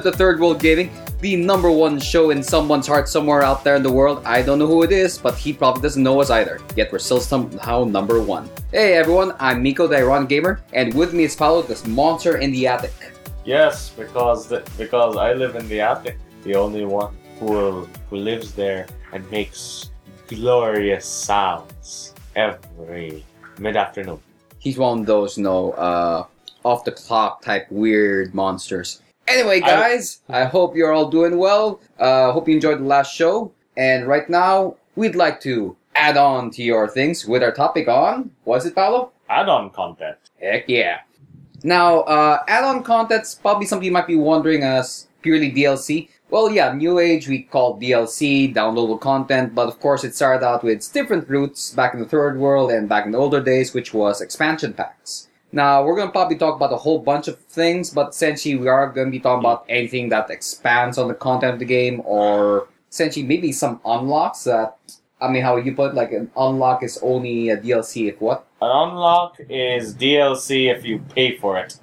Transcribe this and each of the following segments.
Welcome to Third World Gaming, the number one show in someone's heart somewhere out there in the world. I don't know who it is, but he probably doesn't know us either. Yet we're still somehow number one. Hey everyone, I'm Miko the Iron Gamer, and with me is Paolo, this monster in the attic. Yes, because the, because I live in the attic, the only one who will, who lives there and makes glorious sounds every mid afternoon. He's one of those, you know, uh, off the clock type weird monsters. Anyway, I- guys, I, hope you're all doing well. Uh, hope you enjoyed the last show. And right now, we'd like to add on to your things with our topic on, was it, Paolo? Add-on content. Heck yeah. Now, uh, add-on content's probably something you might be wondering as purely DLC. Well, yeah, New Age we call DLC, downloadable content, but of course it started out with different roots back in the third world and back in the older days, which was expansion packs. Now, we're gonna probably talk about a whole bunch of things, but essentially we are gonna be talking about anything that expands on the content of the game, or essentially maybe some unlocks that, I mean, how you put it, like an unlock is only a DLC if what? An unlock is DLC if you pay for it.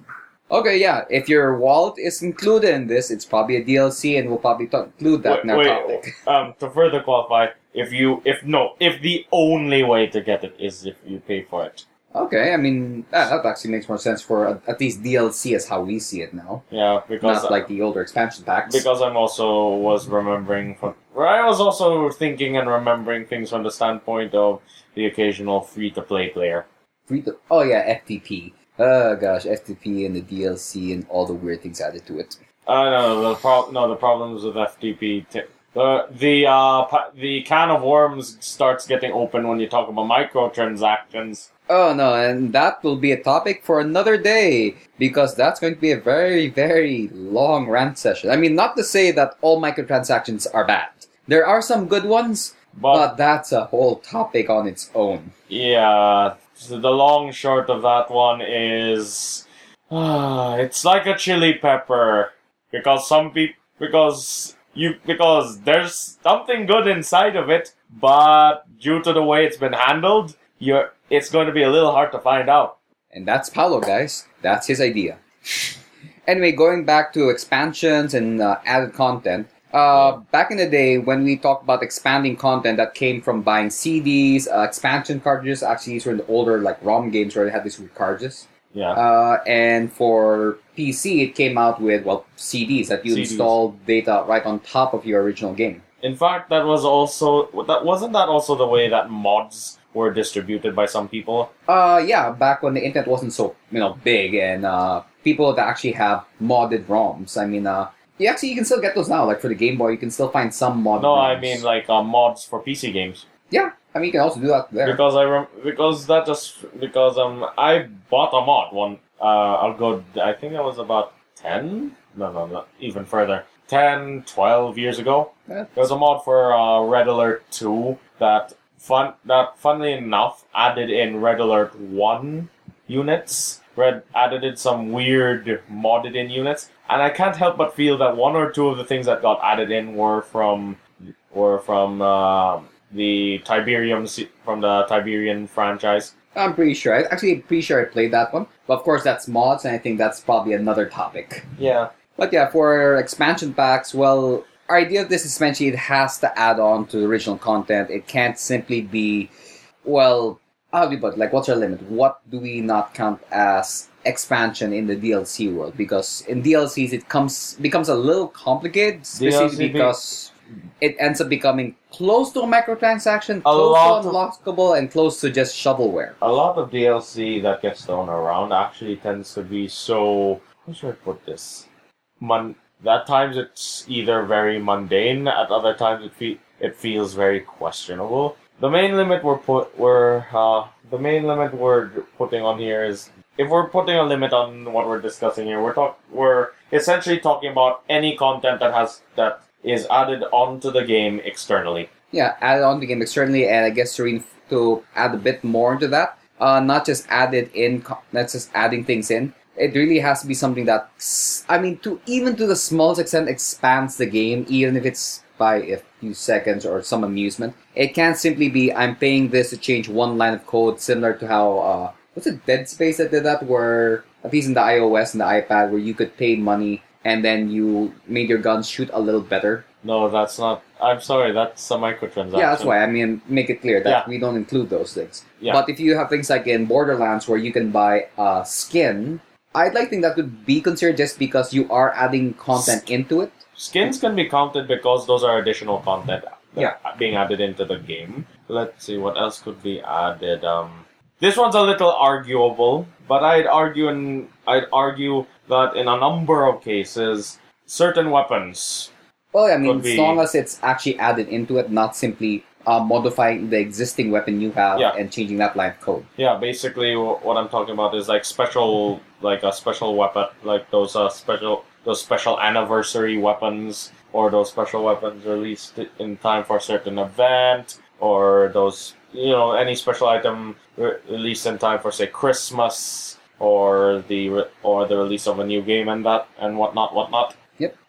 Okay, yeah. If your wallet is included in this, it's probably a DLC, and we'll probably t- include that in our Wait, topic. Um, to further qualify, if you if no, if the only way to get it is if you pay for it. Okay, I mean that, that actually makes more sense for uh, at least DLC as how we see it now, Yeah, because not like the older expansion packs. because I'm also was remembering from I was also thinking and remembering things from the standpoint of the occasional free to play player. Free to- oh yeah, FTP. Oh gosh, FTP and the DLC and all the weird things added to it. Uh, no, the pro- no, the problems with FTP. T- the the uh pa- the can of worms starts getting open when you talk about microtransactions. Oh no, and that will be a topic for another day because that's going to be a very, very long rant session. I mean, not to say that all microtransactions are bad. There are some good ones, But but that's a whole topic on its own. yeah, so the long short of that one is, it's like a chili pepper because some people because you because there's something good inside of it, but due to the way it's been handled, you're it's going to be a little hard to find out. And that's Paolo, guys. That's his idea. anyway, going back to expansions and uh, added content. Uh, back in the day, when we talked about expanding content that came from buying CDs, uh, expansion cartridges, actually these were in the older like ROM games where they had these cartridges. Yeah. Uh, and for PC, it came out with well CDs that you CDs. install data right on top of your original game. In fact, that was also that wasn't that also the way that mods were distributed by some people. Uh, yeah, back when the internet wasn't so you know big and uh, people that actually have modded ROMs. I mean, uh, yeah, actually you can still get those now. Like for the Game Boy, you can still find some modded. No, I mean like uh, mods for PC games. yeah, I mean you can also do that there. Because I rem- because that just because um I bought a mod one. Uh, I'll go. I think that was about ten. No, no, no, even further. 10, 12 years ago. Yeah. There was a mod for uh, Red Alert 2 that fun that funnily enough added in Red Alert 1 units. Red added in some weird modded in units. And I can't help but feel that one or two of the things that got added in were from were from uh, the Tiberium from the Tiberian franchise. I'm pretty sure. I actually pretty sure I played that one. But of course, that's mods, and I think that's probably another topic. Yeah. But yeah, for expansion packs, well, our idea of this is essentially it has to add on to the original content. It can't simply be, well, how do we put it? like what's our limit? What do we not count as expansion in the DLC world? Because in DLCs it comes becomes a little complicated, specifically DLC because it ends up becoming close to a microtransaction, A close to unlockable, and close to just shovelware. A lot of DLC that gets thrown around actually tends to be so. How should I put this? Mon- at times it's either very mundane, at other times it fe- it feels very questionable. The main limit we're put we're uh, the main limit we're putting on here is if we're putting a limit on what we're discussing here, we're talk we're essentially talking about any content that has that is added onto the game externally. Yeah, add on the game externally, and I guess to, to add a bit more into that, uh, not just add it in, co- not just adding things in. It really has to be something that, I mean, to even to the smallest extent, expands the game, even if it's by a few seconds or some amusement. It can't simply be I'm paying this to change one line of code, similar to how uh, what's it Dead Space that did that, where at least in the iOS and the iPad, where you could pay money and then you made your guns shoot a little better. No, that's not. I'm sorry, that's a microtransaction. Yeah, that's why. I mean, make it clear that Yeah. we don't include those things. Yeah. But if you have things like in Borderlands where you can buy a skin, I'd like to think that could be considered just because you are adding content into it. Skins can be counted because those are additional content Yeah. being added into the game. Let's see what else could be added. Um, this one's a little arguable, but I'd argue and I'd argue that in a number of cases, certain weapons. Well, I mean, as long as it's actually added into it, not simply uh, modifying the existing weapon you have Yeah. and changing that line of code. Yeah, basically wh- what I'm talking about is like special, like a special weapon, like those uh, special, those special anniversary weapons, or those special weapons released in time for a certain event, or those, you know, any special item re- released in time for say Christmas, or the re- or the release of a new game and that and whatnot, whatnot.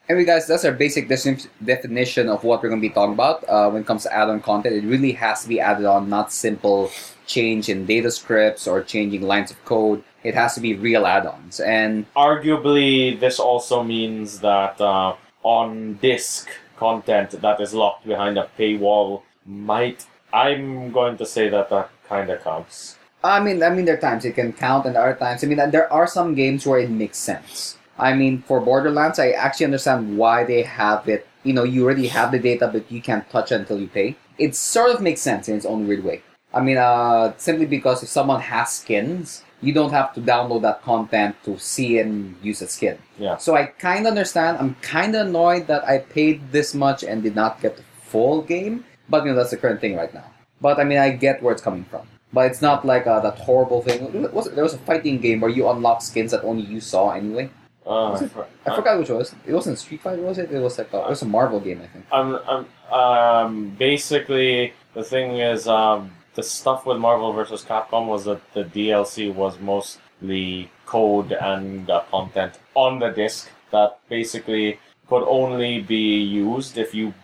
Anyway, guys, that's our basic definition of what we're going to be talking about uh, when it comes to add-on content. It really has to be added on, not simple change in data scripts or changing lines of code. It has to be real add-ons. And Arguably, this also means that uh, on disk content that is locked behind a paywall might. I'm going to say that that kind of counts. I mean, I mean, there are times it can count, and there are times. I mean, there are some games where it makes sense. I mean, for Borderlands, I actually understand why they have it. You know, you already have the data, but you can't touch it until you pay. It sort of makes sense in its own weird way. I mean, uh, simply because if someone has skins, you don't have to download that content to see and use a skin. Yeah. So I kind of understand. I'm kind of annoyed that I paid this much and did not get the full game. But you know, that's the current thing right now. But I mean, I get where it's coming from. But it's not like uh, that horrible thing. Was there was a fighting game where you unlock skins that only you saw anyway. Uh, Was it- I forgot which it was. It wasn't Street Fighter, was it? It was like a, it was a Marvel game, I think. I'm, I'm, um, basically, the thing is, um, the stuff with Marvel versus Capcom was that the DLC was mostly code and uh, content on the disc that basically could only be used if you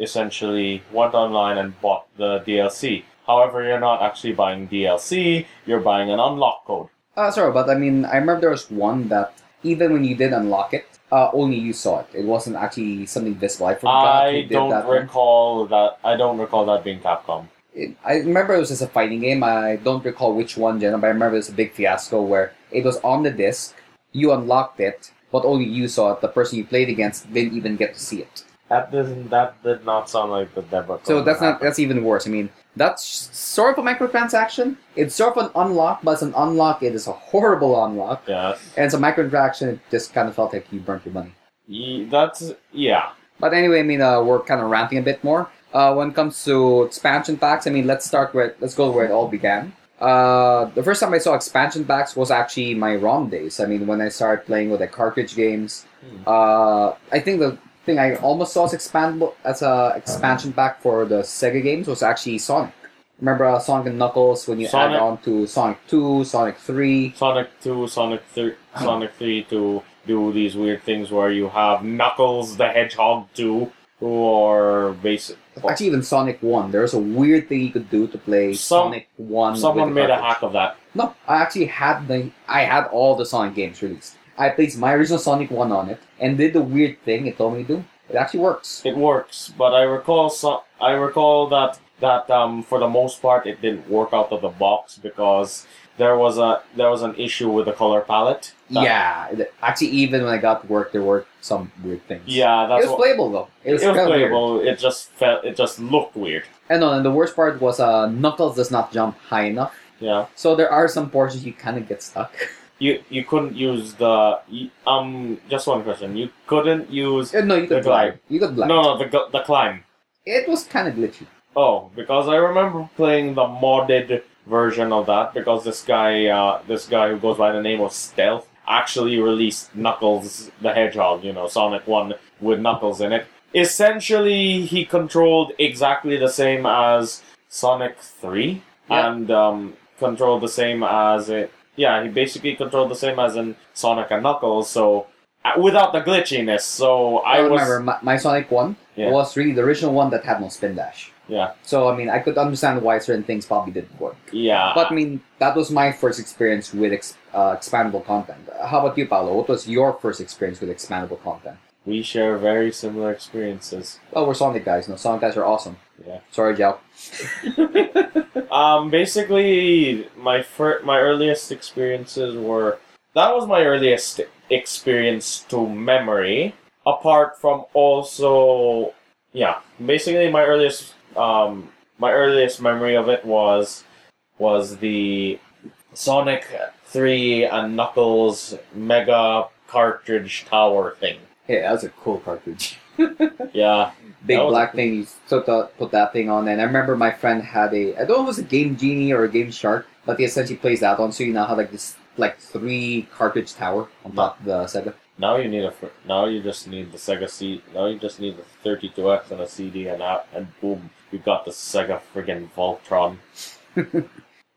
essentially went online and bought the DLC. However, you're not actually buying DLC, you're buying an unlock code. Uh, sorry, but I mean, I remember there was one that even when you did unlock it, uh, only you saw it. It wasn't actually something visible. I forgot I did don't that. one. recall that. I don't recall that being Capcom. it, I remember it was just a fighting game. I don't recall which one, Jenna, but I remember it was a big fiasco where it was on the disc, you unlocked it, but only you saw it. The person you played against didn't even get to see it. That doesn't. That did not sound like the debug. So that's not happened. that's even worse. I mean, that's sort of a microtransaction. It's sort of an unlock, but it's an unlock. It is a horrible unlock, Yeah. and it's a microtransaction. It just kind of felt like you burnt your money. Ye- That's yeah. But anyway, I mean, uh, we're kind of ranting a bit more. Uh, when it comes to expansion packs, I mean, let's start with let's go where it all began. Uh, the first time I saw expansion packs was actually my ROM days. I mean, when I started playing with the cartridge games. Uh, I think the thing I almost saw as expandable as a expansion pack for the Sega games was actually Sonic. Remember uh, Sonic and Knuckles when you Sonic- add on to Sonic Two, Sonic Three. Sonic Two, Sonic Three, Sonic Three to do these weird things where you have Knuckles the Hedgehog two, who are basic. Actually, even Sonic One. There was a weird thing you could do to play Some- Sonic One. Someone made a hack of that. No, I actually had the I had all the Sonic games released. I placed my original Sonic One on it and did the weird thing it told me to do. It actually works. It works, but I recall so- I recall that that um, for the most part it didn't work out of the box because there was a there was an issue with the color palette. That- yeah, actually, even when I got to work, there were some weird things. yeah, that's it was what, playable though. It was, it was kinda weird. playable. It just felt it just looked weird. And no, and the worst part was uh, Knuckles does not jump high enough, Yeah. so there are some portions you kind of get stuck. You you couldn't use the you- um just one question. You couldn't use Uh, no, you could climb. glide. You could glide. no no the the climb. It was kind of glitchy. Oh, because I remember playing the modded version of that because this guy uh this guy who goes by the name of Stealth actually released Knuckles the Hedgehog. You know Sonic One with Knuckles in it. Essentially, he controlled exactly the same as Sonic Three and um controlled the same as it. Yeah, he basically controlled the same as in Sonic and Knuckles. So uh, without the glitchiness. So I I was remember my, my Sonic One Yeah. was really the original one that had no spin dash. Yeah. So I mean, I could understand why certain things probably didn't work. Yeah. But I mean, that was my first experience with ex- uh, expandable content. How about you, Paolo? What was your first experience with expandable content? We share very similar experiences. Oh, we're Sonic guys. No, Sonic guys are awesome. Yeah. Sorry, Joe. Um, basically, my fir- my earliest experiences were that was my earliest experience to memory. Apart from also, yeah, basically my earliest um my earliest memory of it was was the Sonic Three and Knuckles Mega cartridge tower thing. Hey, that was a cool cartridge. Yeah, Big That black cool. thing. You put, the, put that thing on, and I remember my friend had a. I don't know if it was a Game Genie or a Game Shark, but he essentially plays that on. So you now have like this like three cartridge tower on top of the Sega. now you need a now you just need the Sega C. Now you just need the 32X and a CD and out and boom, you got the Sega friggin' Voltron.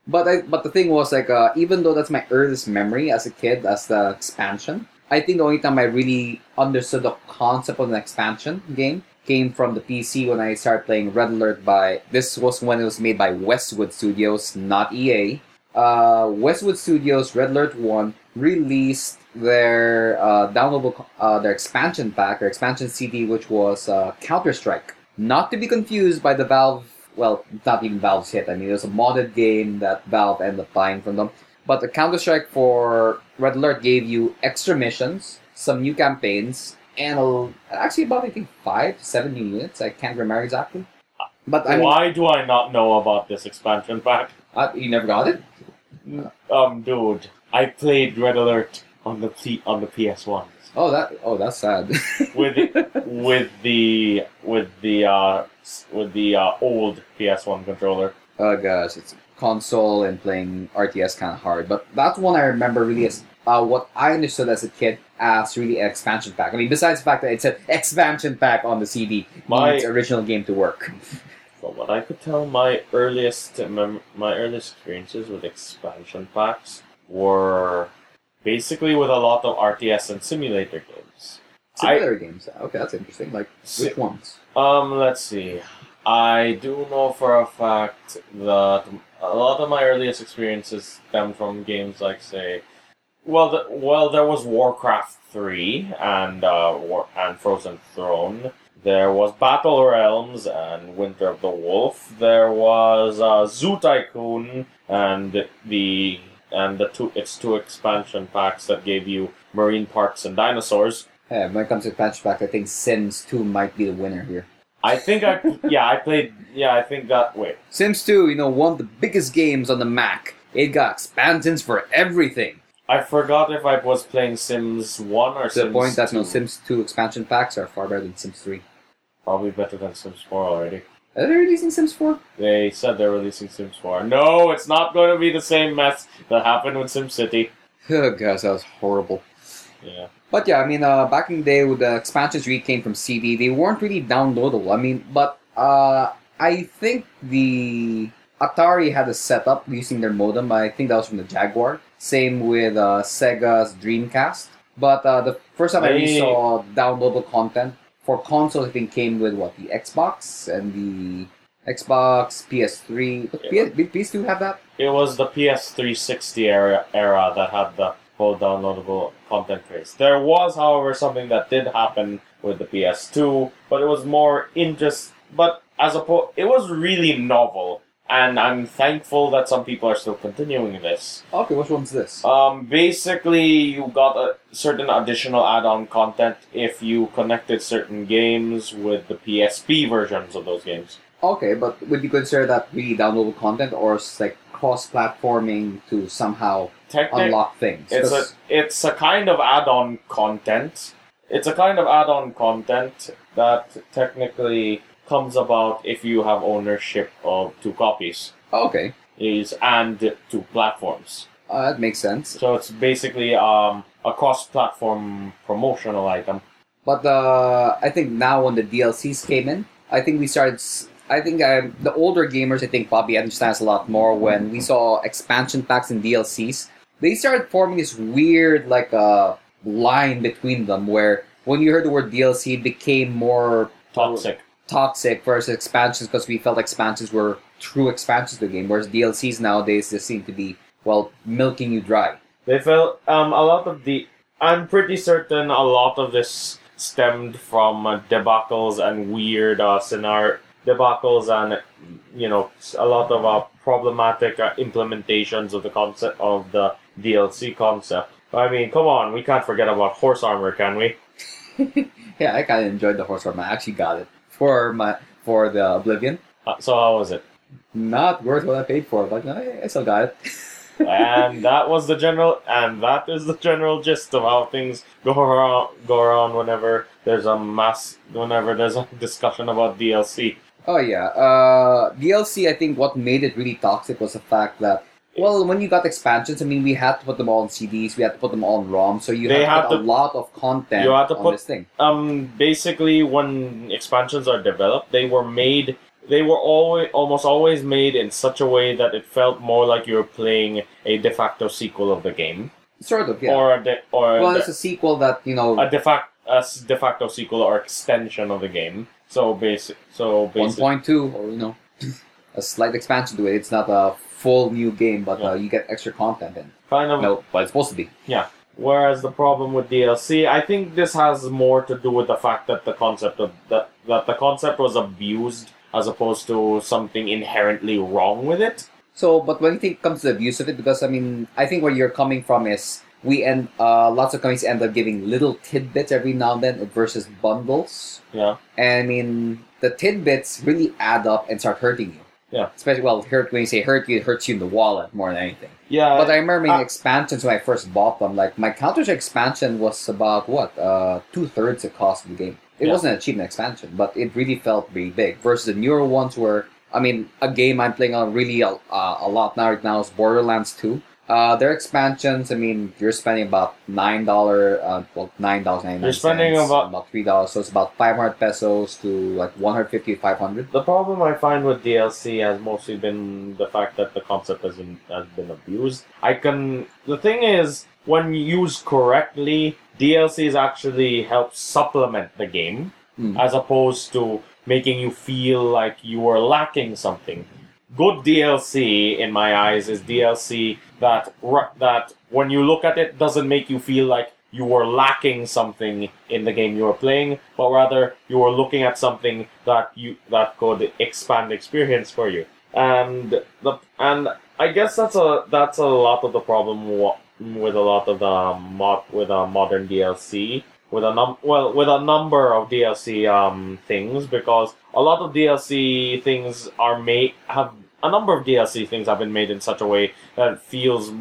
But I, but the thing was like uh, even though that's my earliest memory as a kid as the expansion, I think the only time I really understood the concept of an expansion game came from the PC when I started playing Red Alert by this was when it was made by Westwood Studios, not EA. Uh, Westwood Studios Red Alert One released their uh, downloadable uh, their expansion pack, their expansion CD, which was uh, Counter Strike. Not to be confused by the Valve well, not even Valve's hit. I mean, it was a modded game that Valve ended up buying from them. But the Counter Strike for Red Alert gave you extra missions, some new campaigns, and a, actually about I think five, seven new units. I can't remember exactly. But I mean, Why do I not know about this expansion pack? uh, you never got it. Um, dude, I played Red Alert on the P- on the PS One Oh, that oh, that's sad. with the, with the with the uh with the uh, old PS One controller. oh gosh, it's console and playing RTS kind of hard. But that's one I remember really as uh, what I understood as a kid as really an expansion pack. I mean, besides the fact that it's an expansion pack on the CD, My- needs original game to work. From what I could tell, my earliest mem- my earliest experiences with expansion packs were basically with a lot of RTS and simulator games. Similar games. Okay, that's interesting. Like Si- which ones? Um, let's see. I do know for a fact that a lot of my earliest experiences stem from games like, say, well, the, well, there was Warcraft three and uh, War, and Frozen Throne. There was Battle Realms and Winter of the Wolf. There was uh, Zoo Tycoon and the and the two its two expansion packs that gave you marine parks and dinosaurs. Yeah, when it comes to expansion pack, I think Sims 2 might be the winner here. I think I yeah I played yeah I think that wait Sims 2, you know, one of the biggest games on the Mac. It got expansions for everything. I forgot if I was playing Sims one or To Sims the point that no 2. Sims 2 expansion packs are far better than Sims 3. probably better than Sims four already. Are they releasing Sims 4? They said they're releasing Sims four. No, it's not going to be the same mess that happened with SimCity. Oh gosh, that was horrible. Yeah, But yeah, I mean, uh, back in the day, with the expansions really came from CD. They weren't really downloadable. I mean, but uh, I think the Atari had a setup using their modem. I think that was from the Jaguar. Same with uh, Sega's Dreamcast. But uh, the first time I really They- saw downloadable content for consoles, I think came with what the Xbox and the Xbox, PS3. But Yeah. PS, did PS2 have that? it was the PS three sixty era era that had the whole downloadable content craze. There was, however, something that did happen with the PS two, but it was more interest. But as a po- it was really novel, and I'm thankful that some people are still continuing this. Okay, which one's this? Um, basically, you got a certain additional add-on content if you connected certain games with the PSP versions of those games. Okay, but would you consider that really downloadable content or it's like cross-platforming to somehow Technic- unlock things? it's a it's a kind of add-on content. It's a kind of add-on content that technically comes about if you have ownership of two copies okay, is and two platforms. uh, that makes sense. So it's basically um, a cross-platform promotional item. But uh, I think now when the DLCs came in, I think we started. s- I think um, the older gamers, I think probably understands a lot more when we saw expansion packs and DLCs. They started forming this weird like uh, line between them, where when you heard the word DLC, it became more Toxic. Toxic versus expansions because we felt expansions were true expansions to the game, whereas DLCs nowadays just seem to be well milking you dry. They felt um, a lot of the. I'm pretty certain a lot of this stemmed from uh, debacles and weird uh, scenario debacles and you know a lot of uh, problematic uh, implementations of the concept of the DLC concept. I mean, come on, we can't forget about horse armor, can we? yeah, I kind of enjoyed the horse armor. I actually got it for my for the Oblivion. Uh, so how was it? Not worth what I paid for, but I, I still got it. and that was the general, and that is the general gist of how things go around. Go around whenever there's a mass, whenever there's a discussion about DLC. Oh yeah, uh, DLC. I think what made it really toxic was the fact that well, when you got expansions, I mean, we had to put them all on CDs, we had to put them all on ROM, so you They had to to- a lot of content you had to on put- this thing. Um, basically, when expansions are developed, they were made. They were always almost always made in such a way that it felt more like you were playing a de facto sequel of the game, Sort of, yeah. or a de, or well, de- it's a sequel that you know, a de facto a de facto sequel or extension of the game. So basic, so one basic. point two, or you know, a slight expansion to it. It's not a full new game, but uh, you get extra content in. Kind of No, but it's supposed to be. Yeah. Whereas the problem with DLC, I think this has more to do with the fact that the concept of that that the concept was abused as opposed to something inherently wrong with it. So, but when you think comes to the abuse of it, because I mean, I think where you're coming from is we end uh, lots of companies end up giving little tidbits every now and then versus bundles. Yeah. And I mean, the tidbits really add up and start hurting you. Yeah. Especially, well, hurt when you say hurt you, it hurts you in the wallet more than anything. Yeah. but I remember in expansions when I first bought them, like my Counter Strike expansion was about what uh, two thirds the cost of the game. It Yeah. wasn't a cheap expansion, but it really felt really big. Versus the newer ones, where I mean, a game I'm playing on really a, uh, a lot now right now is Borderlands Two. Uh, their expansions, I mean, you're spending about nine dollar, uh, well, nine dollars ninety nine. You're spending about- about three dollars, so it's about five hundred pesos to like one hundred fifty five hundred. the problem I find with DLC has mostly been the fact that the concept has been has been abused. I can the thing is when used correctly, DLCs actually help supplement the game Hmm. as opposed to making you feel like you are lacking something. Good DLC, in my eyes, is DLC that that when you look at it doesn't make you feel like you are lacking something in the game you are playing, but rather you are looking at something that you that could expand experience for you. And the and I guess that's a that's a lot of the problem with a lot of the mod with a modern DLC with a num well with a number of DLC um things because a lot of DLC things are made have a number of DLC things have been made in such a way that it feels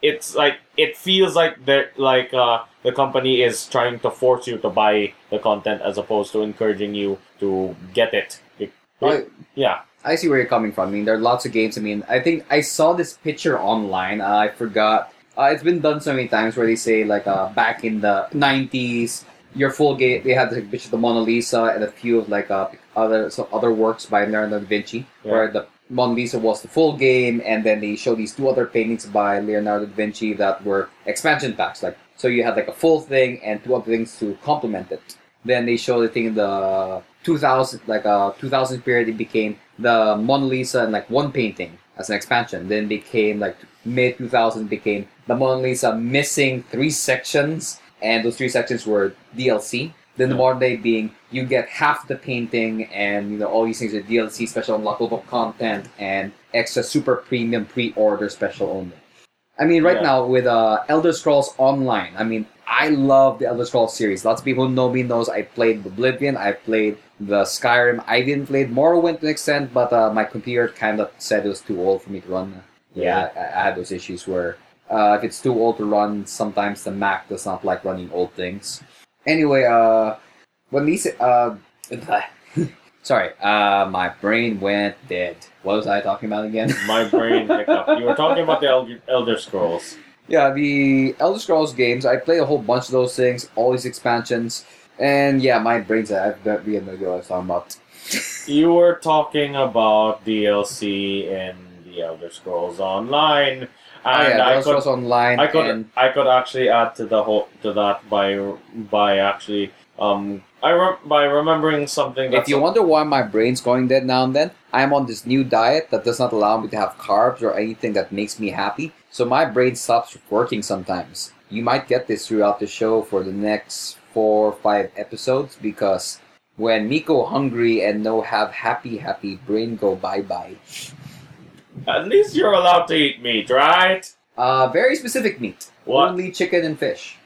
it's like it feels like they like uh the company is trying to force you to buy the content as opposed to encouraging you to get it. It- Right. yeah. I see where you're coming from. I mean, there are lots of games. I mean, I think I saw this picture online. Uh, I forgot. Uh, it's been done so many times where they say like uh, back in the '90s, your full game. They had the picture of the Mona Lisa and a few of like uh, other some other works by Leonardo da Vinci, Yeah. where the Mona Lisa was the full game, and then they show these two other paintings by Leonardo da Vinci that were expansion packs. Like so, you had like a full thing and two other things to complement it. Then they show the thing in the 2000, like uh 2000 period. It became the Mona Lisa and like one painting as an expansion. Then became like mid 2000 became the Mona Lisa missing three sections, and those three sections were DLC. Then the modern day being you get half the painting and you know all these things are DLC special unlockable content and extra super premium pre-order special only. I mean, right Yeah. now with uh, Elder Scrolls Online, I mean, I love the Elder Scrolls series. Lots of people know me knows I played Oblivion, I played the Skyrim. I didn't play Morrowind to an extent, but uh, my computer kind of said it was too old for me to run. Yeah, I, I had those issues where uh, if it's too old to run, sometimes the Mac does not like running old things. Anyway, uh, when these uh, sorry, uh, my brain went dead. What was I talking about again? My brain hiccup. You were talking about the Elder, Elder Scrolls. Yeah, the Elder Scrolls games. I played a whole bunch of those things, all these expansions, and yeah, my brain's I have no idea what I was talking about. You were talking about DLC in the Elder Scrolls Online, and oh yeah, I could Online, I could and I could actually add to the whole to that by by actually um I re- by remembering something. That's If you wonder why my brain's going dead now and then, I'm on this new diet that does not allow me to have carbs or anything that makes me happy. So my brain stops working sometimes. You might get this throughout the show for the next four or five episodes because when Miko hungry and no have happy happy brain go bye bye. At least you're allowed to eat meat, right? Uh very specific meat. What? Only chicken and fish.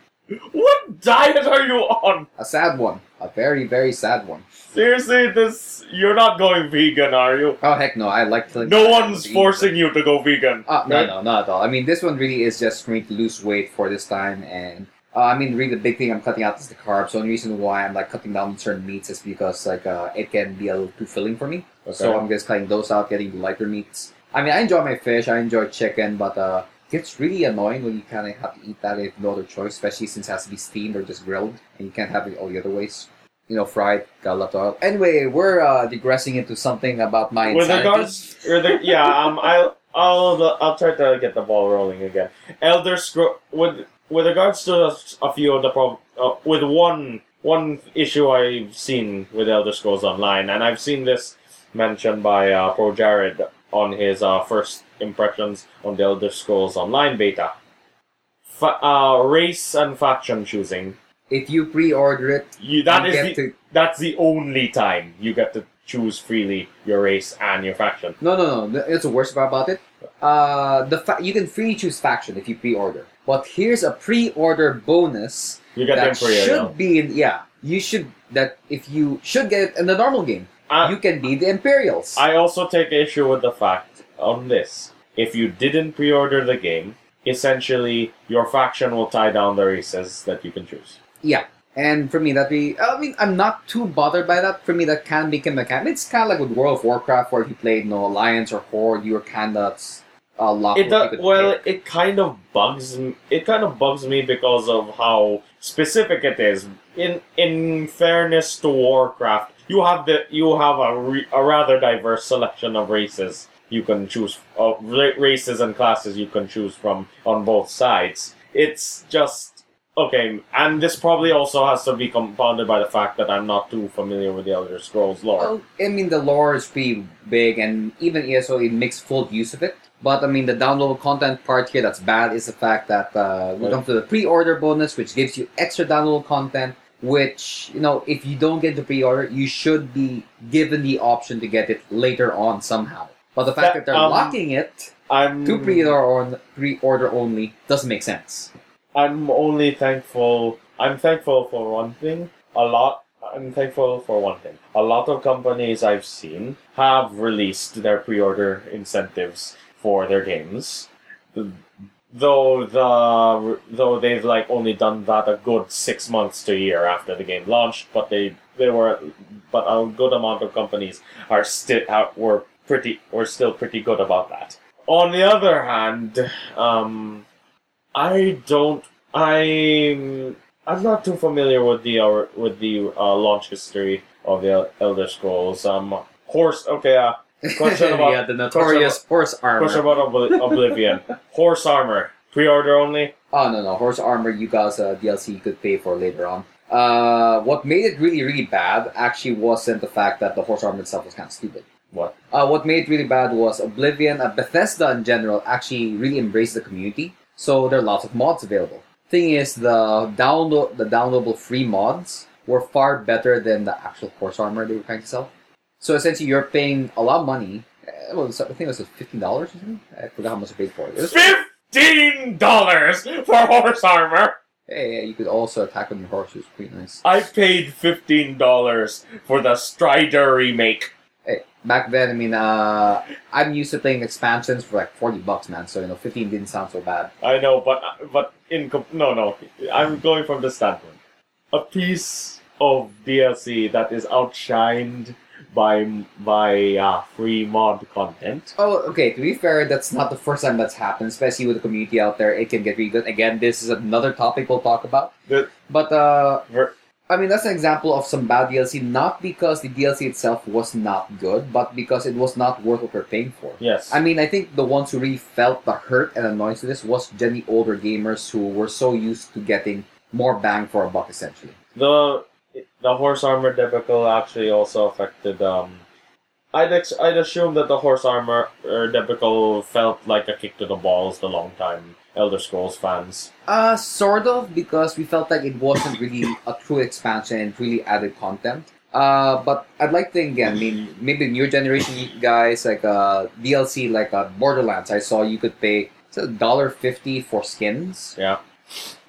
What diet are you on? A sad one. A very, very sad one. Seriously, this you're not going vegan, are you? Oh heck no, I like to. No one's forcing you to go vegan. Uh, no, right? no, not at all. I mean, this one really is just for me to lose weight for this time, and uh, I mean, really the big thing I'm cutting out is the carbs. The only reason why I'm like cutting down certain meats is because like uh, it can be a little too filling for me. So I'm just cutting those out, getting lighter meats. I mean, I enjoy my fish, I enjoy chicken, but uh, it gets really annoying when you kind of have to eat that if no other choice, especially since it has to be steamed or just grilled, and you can't have it all the other ways. You know, fried, got a lot of oil. Anyway, we're uh, digressing into something about my With insanity. regards, or the, yeah, um, I'll, I'll, I'll try to get the ball rolling again. Elder Scroll, with with regards to a, a few of the prob, uh, with one one issue I've seen with Elder Scrolls Online, and I've seen this mentioned by uh, Pro Jared on his uh, first impressions on the Elder Scrolls Online beta. Fa- uh, race and faction choosing. If you pre-order it, You that you is get the, to that's the only time you get to choose freely your race and your faction. No, no, no. It's the worst part about it. Uh, the fa- you can freely choose faction if you pre-order, but here's a pre-order bonus You get that should be in. Yeah, you should. That if you should get it in the normal game, Uh, you can be the Imperials. I also take issue with the fact on this. If you didn't pre-order the game, essentially your faction will tie down the races that you can choose. yeah, and for me that be. I mean, I'm not too bothered by that. For me, that can become a mechanic. It's kind of like with World of Warcraft, where if you played no Alliance or Horde, you were kind of uh, locked. It you does, well, pick. it kind of bugs m- it kind of bugs me because of how specific it is. In in fairness to Warcraft, you have the you have a, re, a rather diverse selection of races you can choose uh, races and classes you can choose from on both sides. It's just okay, and this probably also has to be compounded by the fact that I'm not too familiar with the Elder Scrolls lore. Well, I mean, the lore is pretty big, and even ESO it makes full use of it. But I mean, the downloadable content part here that's bad is the fact that uh, we Right. come to the pre-order bonus, which gives you extra downloadable content. Which you know, if you don't get the pre-order, you should be given the option to get it later on somehow. But the fact that, That, they're um, locking it I'm to pre-order or pre-order only doesn't make sense. I'm only thankful. I'm thankful for one thing. A lot. I'm thankful for one thing. A lot of companies I've seen have released their pre-order incentives for their games, though the though they've like only done that a good six months to a year after the game launched. But they they were, but a good amount of companies are still were pretty were still pretty good about that. On the other hand, um, I don't. I'm. I'm not too familiar with the uh, with the uh, launch history of the Elder Scrolls. Um, horse. Okay. Uh, Question about- yeah, the notorious horse armor. question about Obli- Oblivion. Horse armor. Pre-order only. Oh no no horse armor you guys uh, DLC you could pay for later on. Uh, what made it really really bad actually wasn't the fact that the horse armor itself was kind of stupid. What? Uh, what made it really bad was Oblivion, uh, Bethesda in general actually really embraced the community, so there are lots of mods available. Thing is, the download the downloadable free mods were far better than the actual horse armor they were trying to sell. So essentially, you're paying a lot of money. Uh, well, I think it was fifteen dollars. I forgot how much I paid for it. it Fifteen dollars for horse armor. hey, you could also attack on your horse, which was pretty nice. I paid fifteen dollars for the Strider remake. Hey, back then, I mean, uh, I'm used to playing expansions for like 40 bucks, man. So, you know, 15 didn't sound so bad. I know, but but in no no, I'm going from the standpoint. A piece of DLC that is outshined by by uh, free mod content. Oh, okay. To be fair, that's not the first time that's happened, especially with the community out there. It can get really good. Again, this is another topic we'll talk about. The- But, uh, Ver- I mean, that's an example of some bad DLC, not because the DLC itself was not good, but because it was not worth what we're paying for. Yes, I mean, I think the ones who really felt the hurt and annoyance of this was generally older gamers who were so used to getting more bang for a buck, essentially. the the horse armor debacle actually also affected. Um, I'd ex- I'd assume that the horse armor er, debacle felt like a kick to the balls the long time Elder Scrolls fans. Uh, sort of, because we felt like it wasn't really a true expansion and really added content. Uh, but I'd like to again. I mean, maybe new generation guys like uh, DLC like uh, Borderlands. I saw you could pay a dollar fifty for skins. Yeah.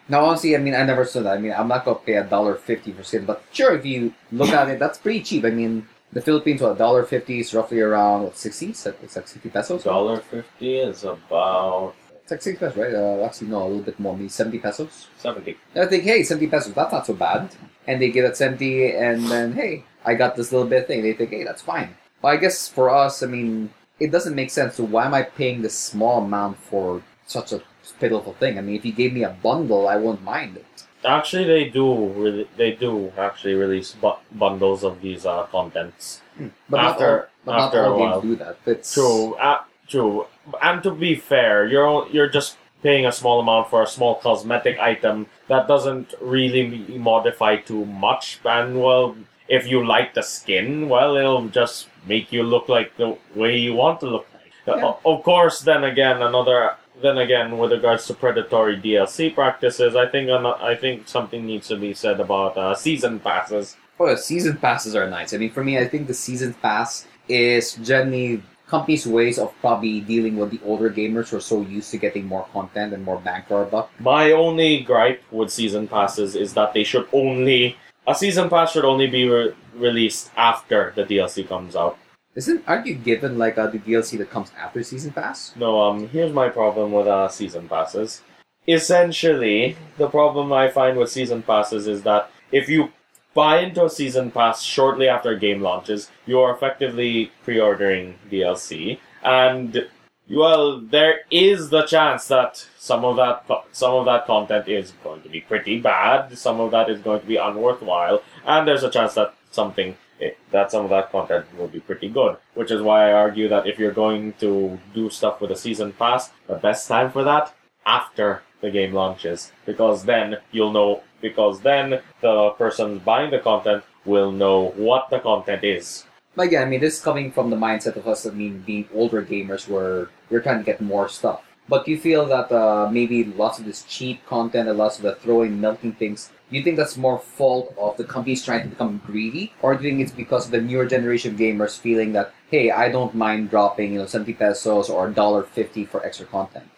Now, honestly, I mean, I never saw that. I mean, I'm not gonna pay a dollar fifty for skins, but sure, if you look at it, that's pretty cheap. I mean, the Philippines, what a dollar fifty is roughly around what sixty? It's like sixty pesos. Dollar fifty is about It's like sixty pesos, right? Uh, actually, no, a little bit more. Maybe seventy pesos. seventy. And I think, hey, 70 pesos, that's not so bad. And they give it 70, and then, hey, I got this little bit thing. They think, hey, that's fine. But I guess for us, I mean, it doesn't make sense. So why am I paying this small amount for such a pitiful thing? I mean, if you gave me a bundle, I wouldn't mind it. Actually, they do really. They do actually release bu- bundles of these uh, contents. But After- not all, but not after a all while. games do that. It's, True, uh, true. And to be fair, you're you're just paying a small amount for a small cosmetic item that doesn't really modify too much. And well, if you like the skin, well, it'll just make you look like the way you want to look like. Yeah. Of course, then again, another. Then again, with regards to predatory DLC practices, I think I think something needs to be said about uh, season passes. The season passes are nice. I mean, for me, I think the season pass is generally companies' ways of probably dealing with the older gamers who are so used to getting more content and more bang for our buck. My only gripe with season passes is that they should only a season pass should only be re- released after the DLC comes out. Isn't aren't you given like uh, the DLC that comes after season pass? No, um, here's my problem with uh, season passes. Essentially, the problem I find with season passes is that if you buy into a season pass shortly after a game launches, you are effectively pre-ordering DLC, and well, there is the chance that some of that some of that content is going to be pretty bad, some of that is going to be unworthwhile, and there's a chance that something eh, that some of that content will be pretty good. Which is why I argue that if you're going to do stuff with a season pass, the best time for that after the game launches, because then you'll know. Because then the person buying the content will know what the content is. But yeah, I mean, this is coming from the mindset of us. I mean, being older gamers, where we're trying to get more stuff. But do you feel that uh, maybe lots of this cheap content and lots of the throwing, melting things, do you think that's more fault of the companies trying to become greedy, or do you think it's because of the newer generation of gamers feeling that hey, I don't mind dropping you know seventy pesos or $1.50 for extra content?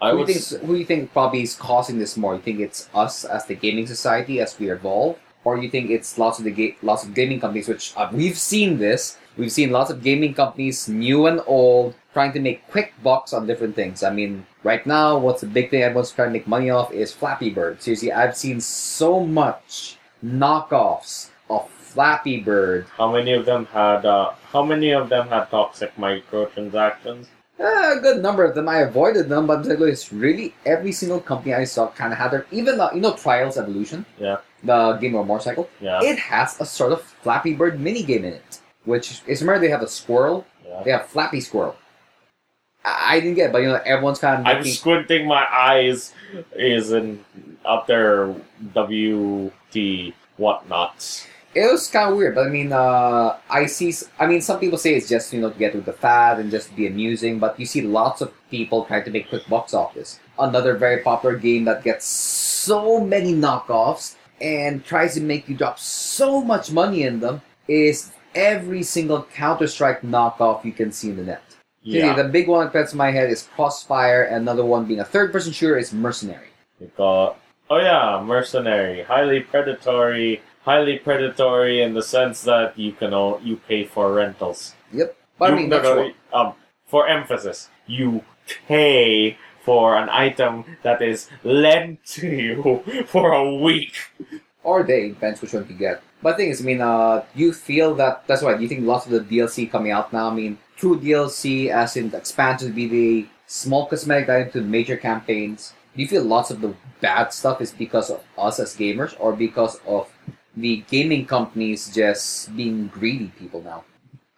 I who, do you think, who do you think probably is causing this more? You think it's us as the gaming society as we evolve, or you think it's lots of the ga- lots of gaming companies? Which uh, we've seen this. We've seen lots of gaming companies, new and old, trying to make quick bucks on different things. I mean, right now, what's the big thing everyone's trying to make money off is Flappy Bird. Seriously, I've seen so much knockoffs of Flappy Bird. How many of them had? Uh, how many of them had toxic microtransactions? Uh, a good number of them. I avoided them, but it's really every single company I saw kind of had their even uh, you know Trials Evolution. Yeah. The game of motorcycle. Yeah, It has a sort of Flappy Bird mini game in it, which is remember they have a squirrel. yeah. They have Flappy Squirrel. I, didn't get, it, but you know everyone's kind of I'm squinting my eyes. Is in up there. WT whatnots. It was kind of weird, but I mean, uh, I see. I mean, some people say it's just you know to get with the fad and just be amusing, but you see lots of people trying to make quick bucks off this. Another very popular game that gets so many knockoffs and tries to make you drop so much money in them is every single Counter Strike knockoff you can see in the net. Yeah, the big one that comes to my head is Crossfire, and another one being a third-person shooter is Mercenary. because oh yeah, mercenary, highly predatory, highly predatory in the sense that you can all, you pay for rentals. Yep, but I mean, no, that's no, what- um, for emphasis, you pay for an item that is lent to you for a week. or they depends which one you get. But the thing is, I mean, uh, you feel that that's why you think lots of the DLC coming out now. I mean, true DLC, as in the expansions, be the small cosmetic item to major campaigns. Do you feel lots of the bad stuff is because of us as gamers, or because of the gaming companies just being greedy people now?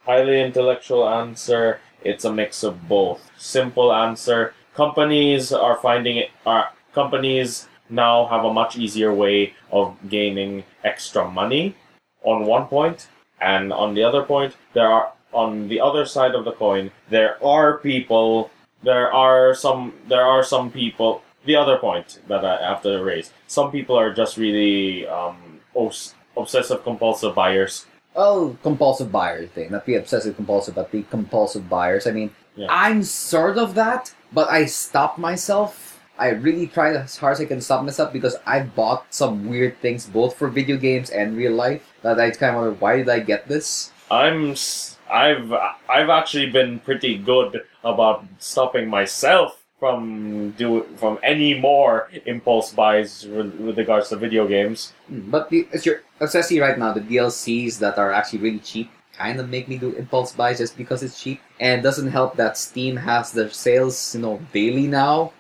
Highly intellectual answer. It's a mix of both. Simple answer. Companies are finding it. Are companies now have a much easier way of gaining extra money, on one point, and on the other point, there are on the other side of the coin, there are people. There are some. There are some people. The other point that I have to raise: some people are just really um, obs- obsessive compulsive buyers. Oh, compulsive buyer thing. Not the obsessive compulsive, but the compulsive buyers. I mean, Yeah. I'm sort of that, but I stop myself. I really try as hard as I can stop myself because I've bought some weird things both for video games and real life that I kind of wonder why did I get this? I'm. s- I've. I've actually been pretty good about stopping myself from do from any more impulse buys with, with regards to video games. Mm, But the, as you're as I see right now, the DLCs that are actually really cheap kind of make me do impulse buys just because it's cheap, and it doesn't help that Steam has their sales, you know, daily now.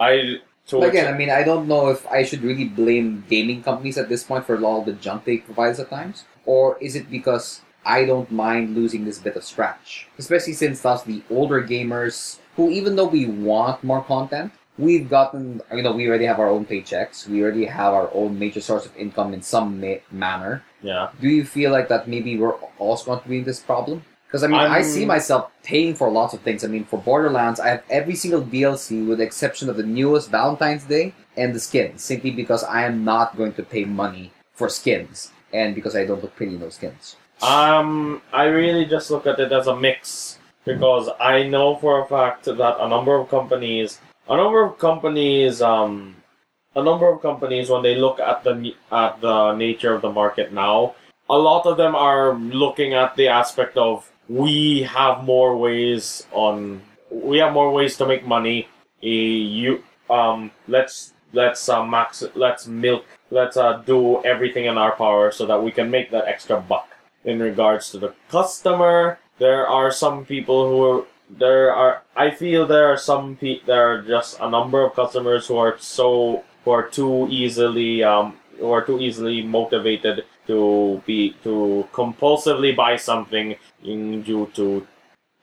I. But again, I mean, I don't know if I should really blame gaming companies at this point for all the junk they provide us at times, or is it because I don't mind losing this bit of scratch, especially since that's the older gamers who, even though we want more content, we've gotten, you know, we already have our own paychecks, we already have our own major source of income in some ma- manner. yeah. Do you feel like that maybe we're also contributing to be in this problem? Because I mean, I I'm- see myself paying for lots of things. I mean, for Borderlands, I have every single DLC with the exception of the newest Valentine's Day and the skins, simply because I am not going to pay money for skins, and because I don't look pretty in those skins. Um, I really just look at it as a mix because I know for a fact that a number of companies, a number of companies, um, a number of companies when they look at the at the nature of the market now, a lot of them are looking at the aspect of we have more ways on we have more ways to make money. Eh, You um let's let's uh, max let's milk let's uh, do everything in our power so that we can make that extra buck in regards to the customer. There are some people who are, there are. I feel there are some pe- there are just a number of customers who are so who are too easily um who are too easily motivated to be to compulsively buy something in due to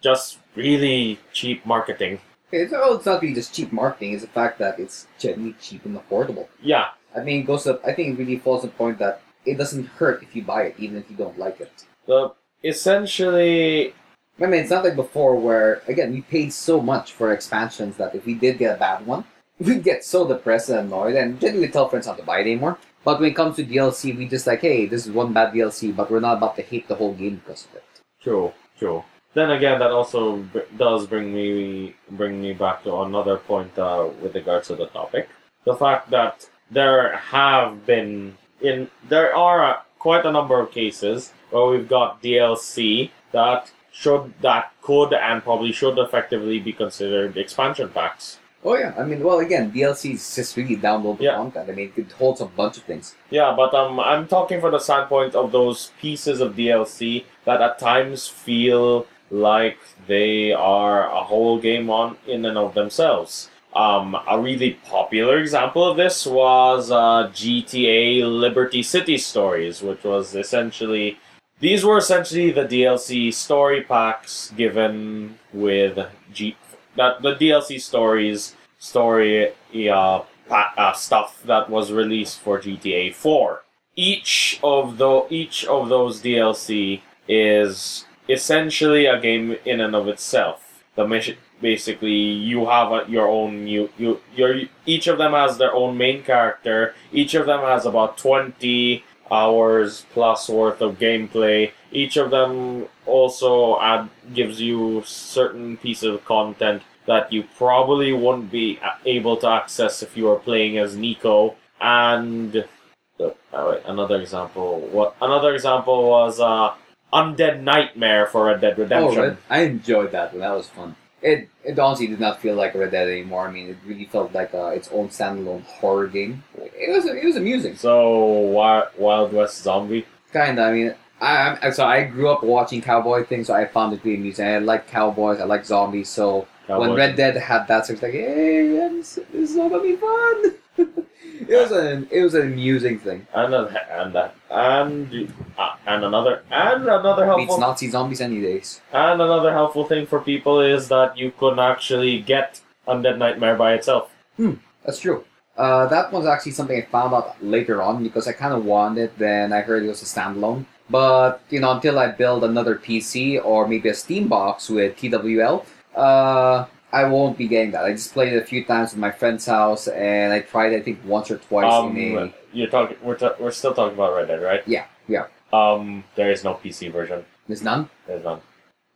just really cheap marketing. It's, oh, it's not really just cheap marketing; it's the fact that it's generally cheap and affordable. Yeah, I mean, it goes to, I think it really falls to the point that it doesn't hurt if you buy it, even if you don't like it. So essentially I mean, it's not like before where, again, we paid so much for expansions that if we did get a bad one, we'd get so depressed and annoyed and generally tell friends not to buy it anymore. But when it comes to DLC, we just like, hey, this is one bad DLC, but we're not about to hate the whole game because of it. True, true. Then again, that also b- does bring me bring me back to another point uh, with regards to the topic. The fact that there have been in there are uh, quite a number of cases where we've got DLC that should that could and probably should effectively be considered expansion packs. Oh yeah, I mean, well, again, DLC is just really downloadable Yeah. content. I mean, it holds a bunch of things. Yeah, but um, I'm talking from the standpoint of those pieces of DLC that at times feel like they are a whole game on in and of themselves. Um, a really popular example of this was uh, GTA Liberty City Stories, which was essentially these were essentially the DLC story packs given with G that the DLC stories story uh, pa- uh, stuff that was released for GTA 4. Each of the each of those DLC is essentially a game in and of itself. The mission basically you have a, your own you you your each of them has their own main character. Each of them has about 20 hours plus worth of gameplay. Each of them also add gives you certain pieces of content that you probably wouldn't be able to access if you were playing as Niko. And oh wait, another example. What another example was uh, Undead Nightmare for Red Dead Redemption. Oh, I enjoyed that one. That was fun. It it honestly did not feel like Red Dead anymore. I mean, it really felt like uh, its own standalone horror game. It was it was amusing. So Wi- Wild West Zombie. Kinda. I mean, I, I so I grew up watching cowboy things, so I found it really amusing. I like cowboys. I like zombies. So when Red Dead had that, so it's like, hey, this, this is all gonna be fun. it was an it was an amusing thing. and a, and a, and uh, and another and another helpful Beats Nazi zombies any days. and another helpful thing for people is that you can actually get Undead Nightmare by itself. Hmm, that's true. Uh, that was actually something I found out later on because I kind of wanted it. Then I heard it was a standalone. But you know, until I build another PC or maybe a Steam box with TWL, uh, I won't be getting that. I just played it a few times at my friend's house, and I tried I think once or twice Um, in a. you're talking. We're ta- we're still talking about Red Dead, right? Yeah, yeah. Um, there is no PC version. There's none. There's none.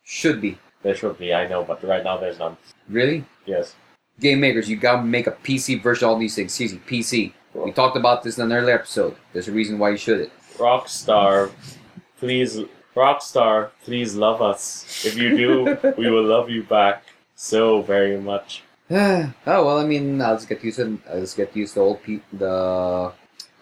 Should be There should be. I know, but right now there's none. really. Yes. Game makers, you gotta make a PC version of all these things. Seriously, PC. We talked about this in an earlier episode. There's a reason why you should it. Rockstar, please, Rockstar, please love us. If you do, we will love you back so very much. oh well, I mean, I'll just get used to I'll just get used to the old P- the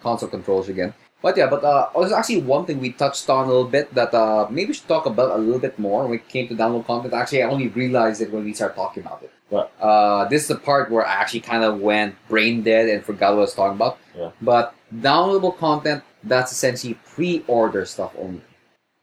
console controls again. But yeah, but uh, there's actually one thing we touched on a little bit that uh, maybe we should talk about a little bit more when it came to download content. Actually, I only realized it when we started talking about it. What? Uh, this is the part where I actually kind of went brain dead and forgot what I was talking about. Yeah. But downloadable content, that's essentially pre-order stuff only.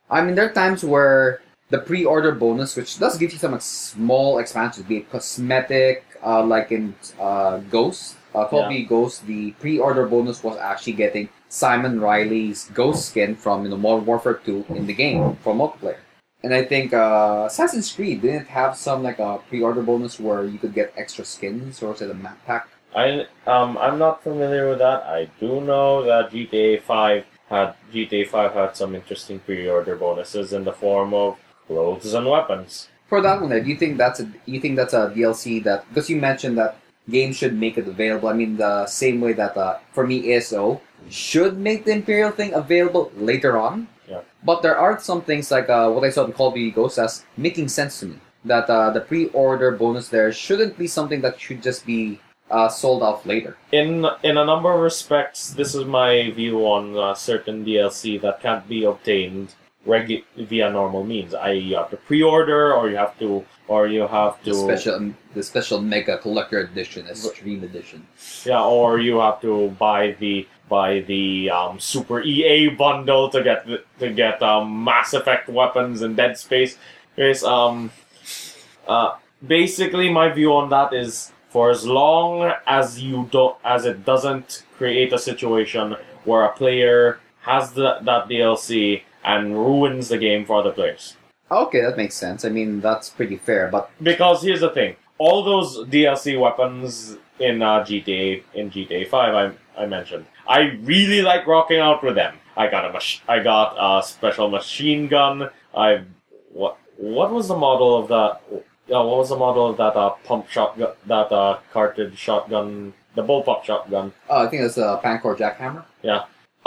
I mean, there are times where the pre-order bonus, which does give you some small expansions, be it cosmetic, uh, like in uh, Ghost, uh, Call Yeah. Ghost, the pre-order bonus was actually getting Simon Riley's Ghost skin from you know Modern Warfare 2 in the game for multiplayer. And I think uh, Assassin's Creed didn't have some like a pre-order bonus where you could get extra skins or say the map pack. I um I'm not familiar with that. I do know that GTA Five had GTA Five had some interesting pre-order bonuses in the form of clothes and weapons. For that one, there, do you think that's a you think that's a DLC that because you mentioned that games should make it available. I mean, the same way that uh, for me ASO should make the Imperial thing available later on. Yeah. But there are some things like uh, what I saw in Call of Duty Ghosts as making sense to me. That uh, the pre-order bonus there shouldn't be something that should just be uh, sold off later. In in a number of respects, this is my view on uh, certain DLC that can't be obtained regu- via normal means. i.e., you have to pre-order, or you have to, or you have to, The special, the special mega collector edition, extreme edition. yeah, or you have to buy the buy the um, Super EA bundle to get the, to get um, Mass Effect weapons and Dead Space. Is um, uh, basically my view on that is for as long as you don't, as it doesn't create a situation where a player has the, that DLC and ruins the game for other players. Okay, that makes sense. I mean, that's pretty fair. But Because here's the thing: all those DLC weapons in uh, GTA in GTA Five, I I mentioned, I really like rocking out with them. I got a mach- I got a special machine gun. I what what was the model of that? Yeah, what was the model of that uh, pump shotgun? That uh, cartridge shotgun, the bullpup shotgun. uh, I think that's a Pancor Jackhammer.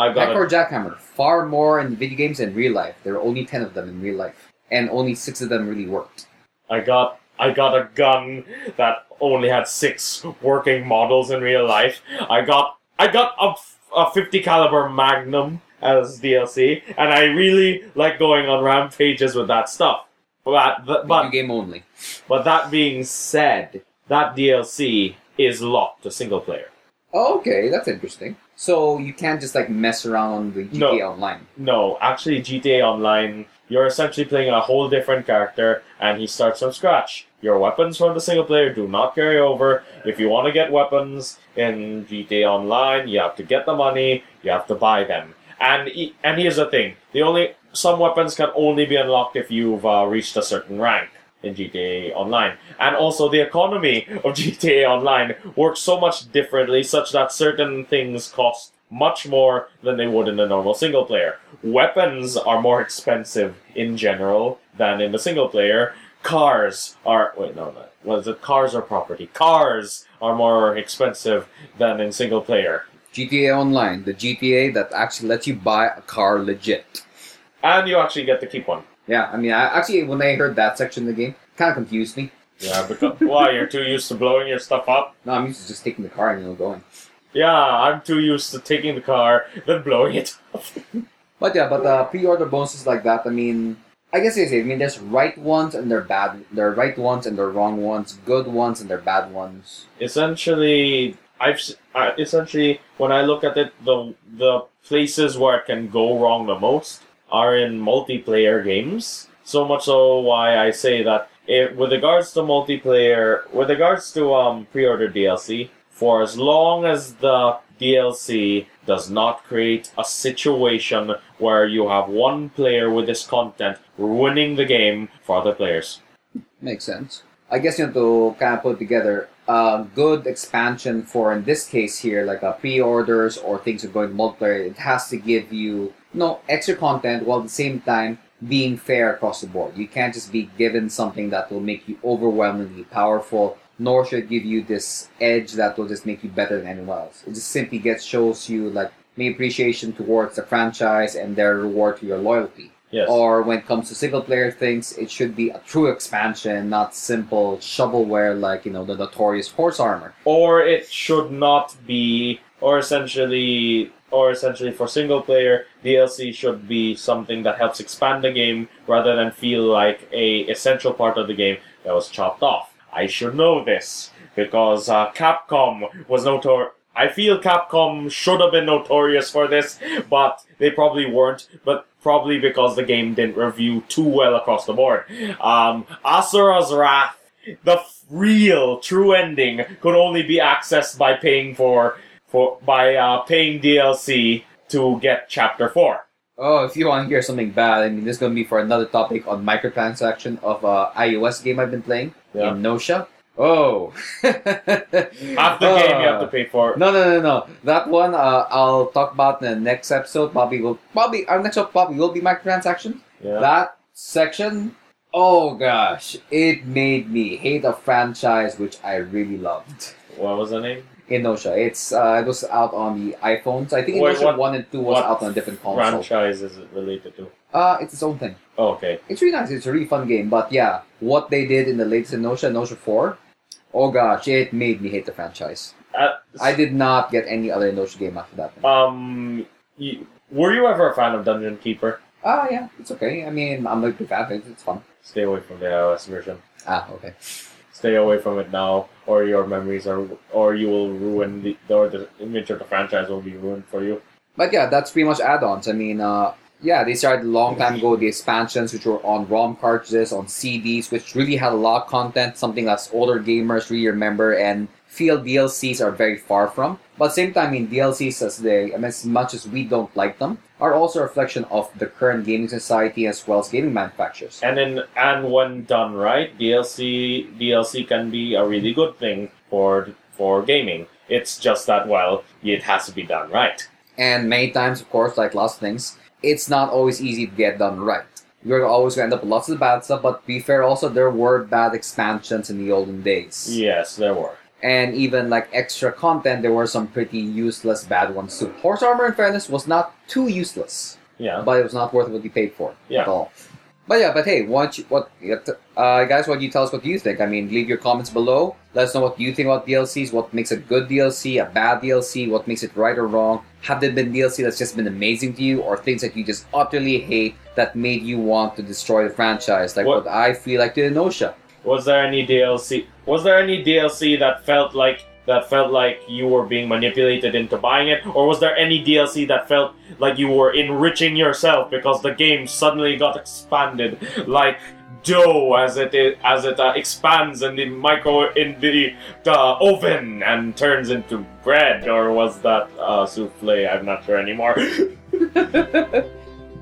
I got Jackhammer, far more in video games than real life. There are only ten of them in real life, and only six of them really worked. I got I got a gun that only had six working models in real life. I got I got a, a 50 caliber Magnum as DLC, and I really like going on rampages with that stuff. But Video but game only. but that being said, that DLC is locked to single player. Oh, okay, that's interesting. So you can't just like mess around on the GTA No. Online. No, actually, GTA Online, you're essentially playing a whole different character, and he starts from scratch. Your weapons from the single player do not carry over. If you want to get weapons in GTA Online, you have to get the money, you have to buy them. And e- and here's the thing: the only some weapons can only be unlocked if you've uh, reached a certain rank in GTA Online. And also, the economy of GTA Online works so much differently, such that certain things cost much more than they would in a normal single player. Weapons are more expensive in general than in the single player. Cars are wait no no was it cars are property. Cars are more expensive than in single player. GTA Online, the GTA that actually lets you buy a car legit. And you actually get to keep one. Yeah, I mean, I, actually, when I heard that section of the game, kind of confused me. Yeah, because why you're too used to blowing your stuff up. No, I'm used to just taking the car and you know going. Yeah, I'm too used to taking the car then blowing it up. But yeah, but uh, pre-order bonuses like that, I mean, I guess you say, I mean, there's right ones and they're bad. There are right ones and there are wrong ones, good ones and they're bad ones. essentially I've uh, essentially when I look at it, the the places where it can go wrong the most are in multiplayer games. So much so why I say that if, with regards to multiplayer, with regards to um pre-order DLC, for as long as the DLC does not create a situation where you have one player with this content ruining the game for other players. Makes sense. I guess you have to kind of put together a good expansion for, in this case here, like a pre-orders or things are going multiplayer. It has to give you no extra content while at the same time being fair across the board. You can't just be given something that will make you overwhelmingly powerful, nor should it give you this edge that will just make you better than anyone else. It just simply gets shows you like maybe appreciation towards the franchise and their reward to your loyalty. Yes. Or when it comes to single player things, it should be a true expansion, not simple shovelware like, you know, the notorious horse armor. or it should not be or essentially or essentially for single player DLC should be something that helps expand the game rather than feel like a essential part of the game that was chopped off. I should know this because uh, Capcom was notor. I feel Capcom should have been notorious for this, but they probably weren't. But probably because the game didn't review too well across the board. Um, Asura's Wrath the f- real true ending could only be accessed by paying for for by uh, paying DLC to get chapter four. Oh, if you want to hear something bad, I mean, this is going to be for another topic on microtransaction of a iOS game I've been playing Yeah. Inotia. Oh. Half the game you have to pay for. No, no, no, no. That one uh, I'll talk about in the next episode. Probably will probably our next episode probably will be microtransaction. Yeah. That section, oh gosh, it made me hate a franchise which I really loved. What was the name? Inotia. It's uh, it was out on the iPhones. I think Wait, Inotia what- one and two was out on different console. Franchise is it related to? Uh, it's its own thing. Oh, okay. It's really nice. It's a really fun game. But yeah, what they did in the latest Inotia, Inotia four, oh gosh, it made me hate the franchise. Uh, I did not get any other Inotia game after that. one. um, you, were you ever a fan of Dungeon Keeper? Ah, yeah, it's okay. I mean, I'm not a big fan. of it. It's fun. Stay away from the iOS version. Ah, okay. Stay away from it now, or your memories are, or you will ruin the, or the image of the franchise will be ruined for you. But yeah, that's pretty much add-ons. I mean, uh, yeah, they started a long time ago. The expansions, which were on ROM cartridges, on CDs, which really had a lot of content, something that's older gamers really remember and feel DLCs are very far from. But same time, I mean, DLCs as they, I mean, as much as we don't like them, are also a reflection of the current gaming society as well as gaming manufacturers. And in and when done right, DLC DLC can be a really good thing for for gaming. It's just that well, it has to be done right. And many times, of course, like lots of things, it's not always easy to get done right. You're always going to end up with lots of bad stuff, but be fair, also, there were bad expansions in the olden days. Yes, there were. And even like extra content, there were some pretty useless bad ones too. Horse Armor, in fairness, was not too useless, Yeah. but it was not worth what you paid for Yeah. at all. But yeah, but hey, what you, what, uh, guys, why don't you tell us what you think? I mean, leave your comments below. Let us know what you think about DLCs, what makes a good DLC, a bad DLC, what makes it right or wrong. Have there been DLC that's just been amazing to you, or things that you just utterly hate that made you want to destroy the franchise, like what, What- I feel like did Inotia? Was there any DLC? Was there any DLC that felt like that felt like you were being manipulated into buying it, or was there any DLC that felt like you were enriching yourself because the game suddenly got expanded, like dough as it as it uh, expands in the micro in the, the oven and turns into bread, or was that uh, souffle? I'm not sure anymore.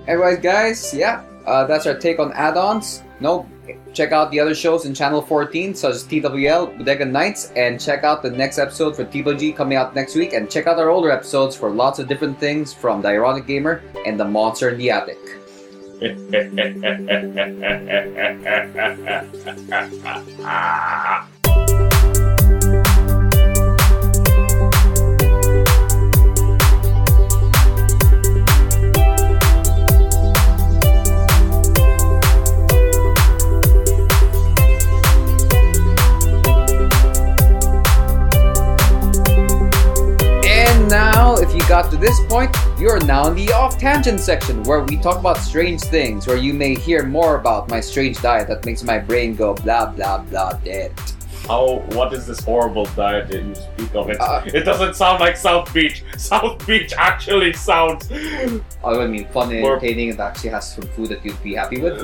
Anyways, guys, yeah, uh, that's our take on add-ons. No, check out the other shows in Channel 14, such as TWL, Bodega Nights, and check out the next episode for TBG coming out next week, and check out our older episodes for lots of different things from The Ironic Gamer and The Monster in the Attic. And point, you're now in the off tangent section where we talk about strange things, where you may hear more about my strange diet that makes my brain go blah blah blah dead. How? What is this horrible diet that you speak of? It, Uh, it doesn't sound like South Beach. South Beach actually sounds. Oh, I mean, fun and entertaining, and actually has some food that you'd be happy with.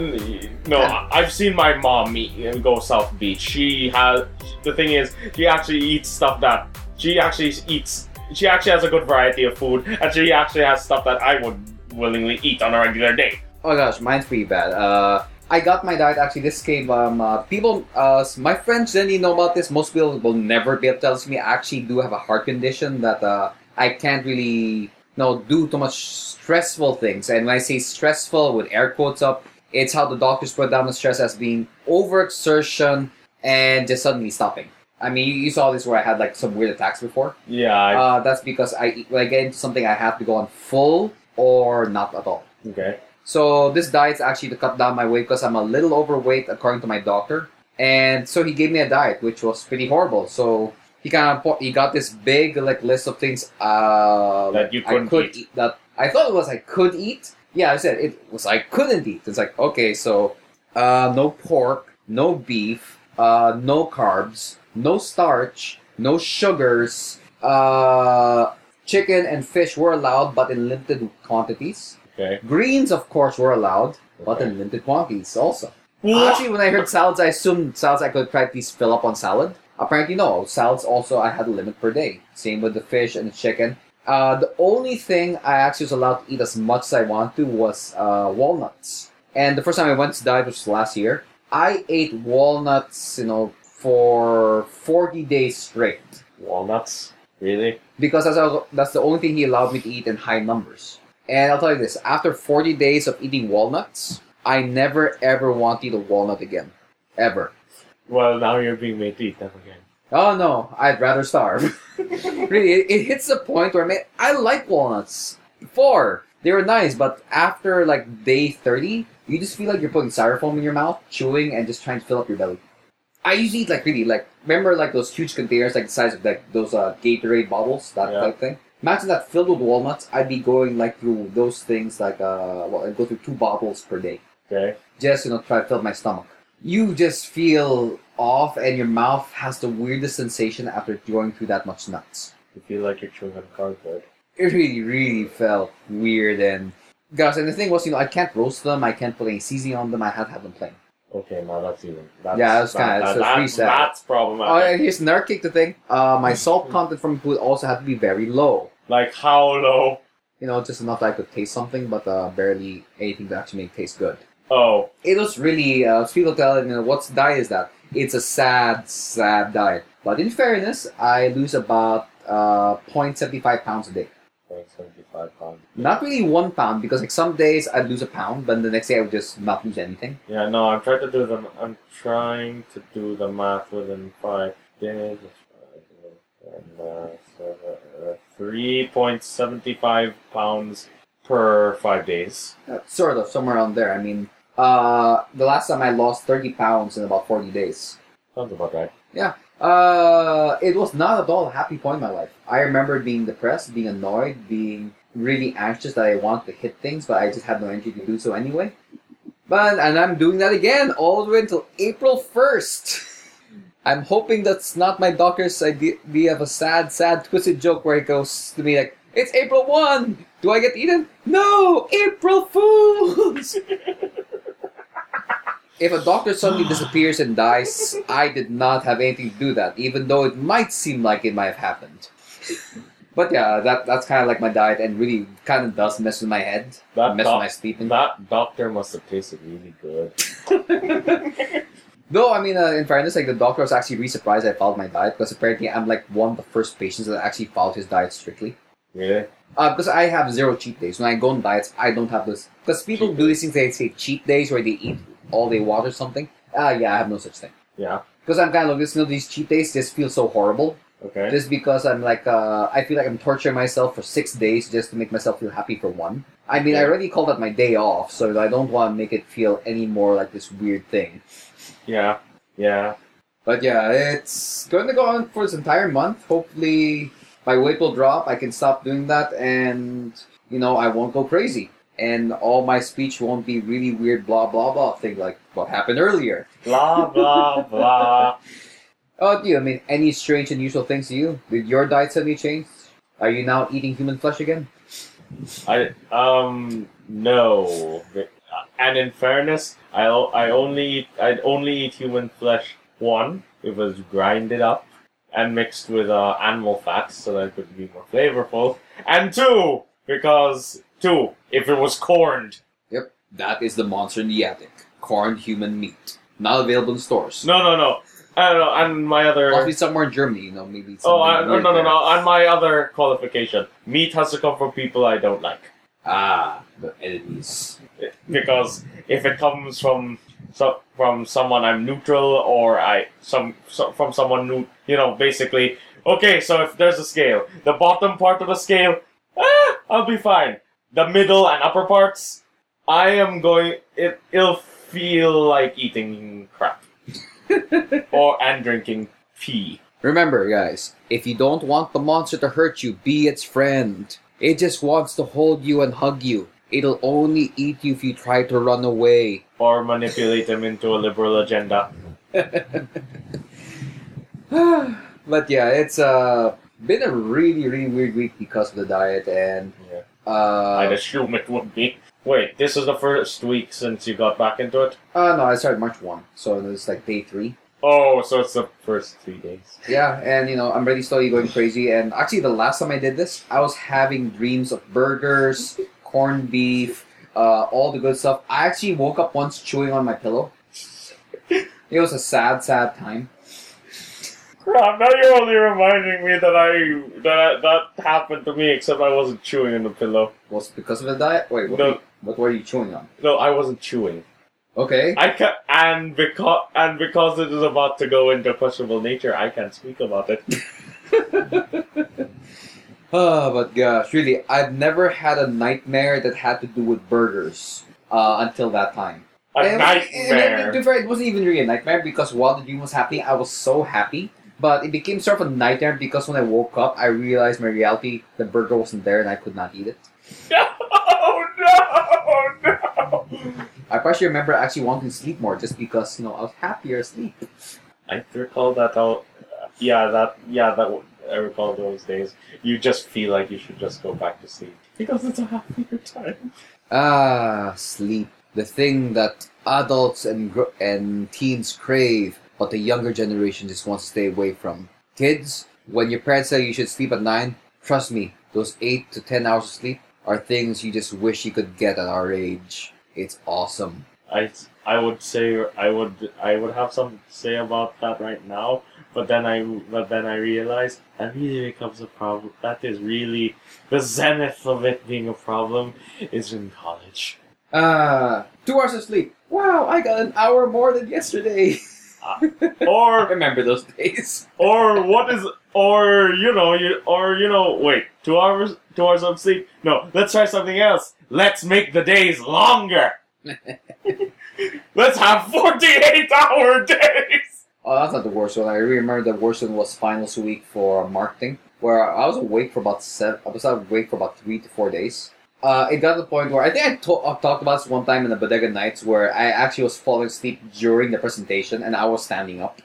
No, I- I've seen my mom eat and go South Beach. She has. The thing is, she actually eats stuff that she actually eats. She actually has a good variety of food, and she actually has stuff that I would willingly eat on a regular day. Oh gosh, mine's pretty bad. Uh, I got my diet actually. This came um uh, people uh my friends didn't know about this. Most people will never be able to tell me. I actually do have a heart condition that uh I can't really you know do too much stressful things. And when I say stressful with air quotes up, it's how the doctors put down the stress as being overexertion and just suddenly stopping. I mean, you, you saw this where I had like some weird attacks before. Yeah. I, Uh, that's because I when I get into something, I have to go on full or not at all. okay. So this diet's actually to cut down my weight because I'm a little overweight according to my doctor, and so he gave me a diet which was pretty horrible. So he kind of he got this big like list of things uh, That you couldn't could eat. that I thought it was I could eat. Yeah, I said it was I couldn't eat. It's like okay, so uh, no pork, no beef, uh, no carbs, no starch, no sugars. Uh, chicken and fish were allowed, but in limited quantities. Okay. Greens, of course, were allowed, but in limited quantities also. Actually, when I heard salads, I assumed salads I could try least fill up on salad. Apparently, no. Salads also, I had a limit per day. Same with the fish and the chicken. Uh, the only thing I actually was allowed to eat as much as I wanted to was uh, walnuts. And the first time I went to diet, which was last year, I ate walnuts, you know, for 40 days straight. Walnuts. Really? Because that's, that's the only thing he allowed me to eat in high numbers. And I'll tell you this after 40 days of eating walnuts, I never ever want to eat a walnut again. Ever. Well, now you're being made to eat them again. Oh no, I'd rather starve. really, it, it hits a point where man, I like walnuts. Before, they were nice, but after like day 30, you just feel like you're putting styrofoam in your mouth, chewing, and just trying to fill up your belly. I usually eat like really like remember like those huge containers like the size of like those uh, Gatorade bottles that Yeah. type thing. Imagine that filled with walnuts. I'd be going like through those things like uh well I'd go through two bottles per day Okay. just you know try to fill my stomach. You just feel off, and your mouth has the weirdest sensation after going through that much nuts. You feel like you're chewing on cardboard. It really, really felt weird, and gosh, and the thing was, you know, I can't roast them, I can't put any seasoning on them, I had to have them plain. Okay, now that's even. That's, yeah, that's kind of that, that, that's, problematic. Oh, here's another kick the thing. Uh, my salt hmm. content from food also had to be very low. Like how low? You know, just enough that I could taste something, but uh, barely anything to actually make it taste good. Oh, it was really uh, people telling you know, what's diet is that? It's a sad, sad diet. But in fairness, I lose about uh, 0.75 pounds a day five pounds. Not really one pound because like some days I'd lose a pound, but the next day I would just not lose anything. Yeah, no, I'm trying to do the I'm trying to do the math within five days. And, uh, so, 3.75 pounds per five days. Uh, sort of, somewhere around there. I mean, uh, the last time I lost 30 pounds in about 40 days. Sounds about right. Yeah. Uh, it was not at all a happy point in my life. I remember being depressed, being annoyed, being really anxious that I want to hit things, but I just have no energy to do so anyway. But and I'm doing that again all the way until April first. I'm hoping that's not my doctor's idea of a sad, sad, twisted joke where it goes to me like, "It's April one. Do I get eaten? No, April Fools." If a doctor suddenly disappears and dies, I did not have anything to do that, even though it might seem like it might have happened. But yeah, that that's kind of like my diet, and really kind of does mess with my head, That mess with my sleeping. that doctor must have tasted really good. Though I mean, uh, in fairness, like the doctor was actually really surprised I followed my diet because apparently I'm like one of the first patients that actually followed his diet strictly. Really? Uh, because I have zero cheat days. When I go on diets, I don't have those. Because people Cheat do these things, they say cheat days where they eat all they want or something. Ah, yeah, I have no such thing. Yeah. Because I'm kind of like, you know, these cheat days just feel so horrible. Okay. Just because I'm like, uh, I feel like I'm torturing myself for six days just to make myself feel happy for one. I mean, I already call that my day off, so I don't want to make it feel any more like this weird thing. Yeah. Yeah. But yeah, it's going to go on for this entire month. Hopefully, my weight will drop. I can stop doing that, and you know, I won't go crazy. And all my speech won't be really weird, blah blah blah thing like what happened earlier. Blah blah blah. Oh, do you? I mean, any strange, unusual things to you? Did your diet suddenly change? Are you now eating human flesh again? I um no. And in fairness, I I only I'd only eat human flesh one. It was grinded up, and mixed with uh, animal fats so that it could be more flavorful. And two, because two, if it was corned. Yep, that is the monster in the attic. Corned human meat. Not available in stores. No, no, no. I don't know. And my other. Possibly somewhere in Germany, you know, maybe. Oh, I, no, no, no, no. And my other qualification: meat has to come from people I don't like. Ah, the enemies. because if it comes from so, from someone I'm neutral or I some so, from someone new, you know, basically. Okay, so if there's a scale, the bottom part of the scale, ah, I'll be fine. The middle and upper parts, I am going. It it'll feel like eating crap or and drinking pee. Remember, guys, if you don't want the monster to hurt you, be its friend. It just wants to hold you and hug you. It'll only eat you if you try to run away. Or manipulate them into a liberal agenda. but yeah, it's uh, been a really, really weird week because of the diet and Yeah. uh, I'd assume it would be. Wait, this is the first week since you got back into it? uh no, I started March one, so it's like day three. Oh, so it's the first three days. Yeah, and you know, I'm really slowly going crazy. And actually, the last time I did this, I was having dreams of burgers, corned beef, uh, all the good stuff. I actually woke up once chewing on my pillow. It was a sad, sad time. Crap, now you're only reminding me that I that that happened to me, except I wasn't chewing on the pillow. Was it because of the diet? Wait, what, No. What were you chewing on? No, I wasn't chewing. Okay. I can and because and because it is about to go into questionable nature, I can't speak about it. Oh, but gosh, really, I've never had a nightmare that had to do with burgers uh, until that time. A And- nightmare. to be fair, it wasn't even really a nightmare because while the dream was happening, I was so happy. But it became sort of a nightmare because when I woke up, I realized my reality, the burger wasn't there and I could not eat it. no, no! I partially remember actually wanting to sleep more just because, you know, I was happier asleep. I recall that out. Yeah, that yeah that I recall those days. You just feel like you should just go back to sleep because it's a happier time. Ah, sleep. The thing that adults and gr- and teens crave, but the younger generation just wants to stay away from. Kids, when your parents say you should sleep at 9, trust me, those 8 to 10 hours of sleep are things you just wish you could get at our age. It's awesome. I I would say I would I would have something to say about that right now, but then I but then I realized that really becomes a problem. That is really the zenith of it being a problem is in college. Ah, 2 hours of sleep. Wow, I got an hour more than yesterday. I Or remember those days. or what is or you know you or you know wait two hours two hours of sleep no let's try something else let's make the days longer let's have 48 hour days Oh, that's not the worst one. I remember the worst one was finals week for marketing, where I was awake for about seven. I was awake for about three to four days. Uh, it got to the point where I think I, to- I talked about this one time in the Bodega Nights, where I actually was falling asleep during the presentation, and I was standing up.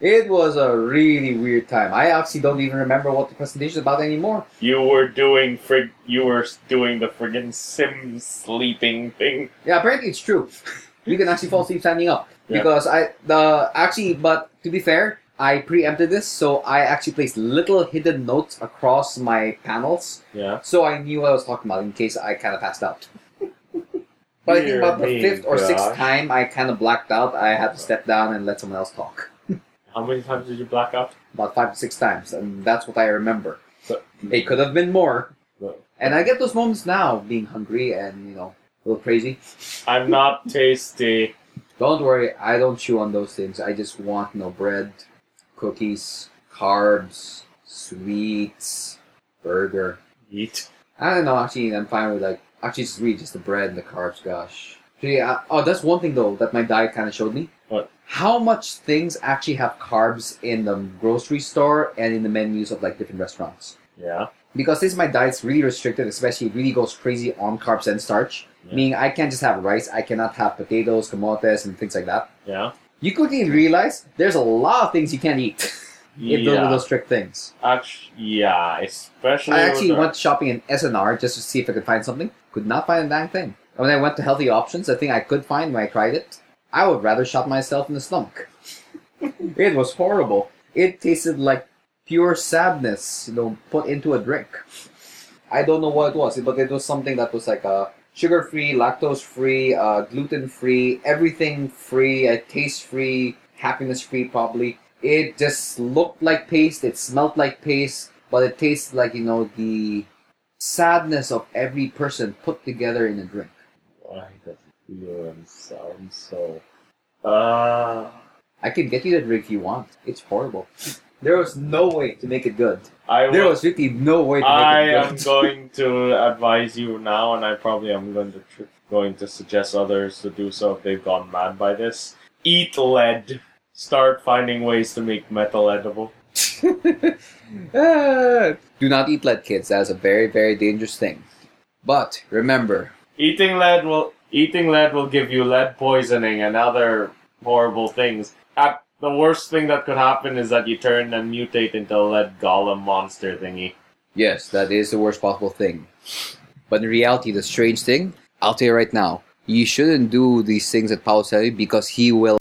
it was a really weird time. I actually don't even remember what the presentation is about anymore. you were doing frig you were doing the friggin' sim sleeping thing Yeah, apparently it's true. you can actually fall asleep standing up Yeah. because I the actually, but to be fair, I preempted this, so I actually placed little hidden notes across my panels, yeah so I knew what I was talking about in case I kind of passed out. But I think about the fifth or sixth time I kind of blacked out. I had to step down and let someone else talk. how many times did you black out About five to six times, and that's what I remember. So- It could have been more, So- and I get those moments now, being hungry and you know a little crazy. i'm not tasty Don't worry, I don't chew on those things. I just want no bread, cookies, carbs, sweets, burger. eat I don't know. Actually, I'm fine with like actually just really just the bread and the carbs. Gosh. Actually, uh, oh, that's one thing though that my diet kind of showed me. What? How much things actually have carbs in the grocery store and in the menus of like different restaurants. yeah Because since my diet's really restricted, especially it really goes crazy on carbs and starch. Yeah. Meaning I can't just have rice. I cannot have potatoes, camotes, and things like that yeah you quickly realize there's a lot of things you can't eat if those are yeah those strict things. Actually, yeah especially I actually went shopping in SNR just to see if I could find something. Could not find a dang thing. And when I went to healthy options, the thing I could find when I tried it, I would rather shot myself in the stomach. it was horrible. It tasted like pure sadness, you know, put into a drink. I don't know what it was, but it was something that was like a sugar free, lactose free, uh, gluten free, everything free, uh, taste free, happiness free, probably. It just looked like paste, it smelled like paste, but it tasted like, you know, the sadness of every person put together in a drink. Why does it feel and sound so? Uh, I can get you the drink if you want. It's horrible. There was no way to make it good. I There was really no way to I make am it good. I am going to advise you now, and I probably am going to tr- going to suggest others to do so if they've gone mad by this. Eat lead. Start finding ways to make metal edible. Ah, do not eat lead, kids. That is a very, very dangerous thing. But remember, Eating lead will eating lead will give you lead poisoning and other horrible things. At the worst thing that could happen is that you turn and mutate into a lead golem monster thingy. yes, that is the worst possible thing. But in reality, the strange thing, I'll tell you right now, you shouldn't do these things at Paulo Selly because he will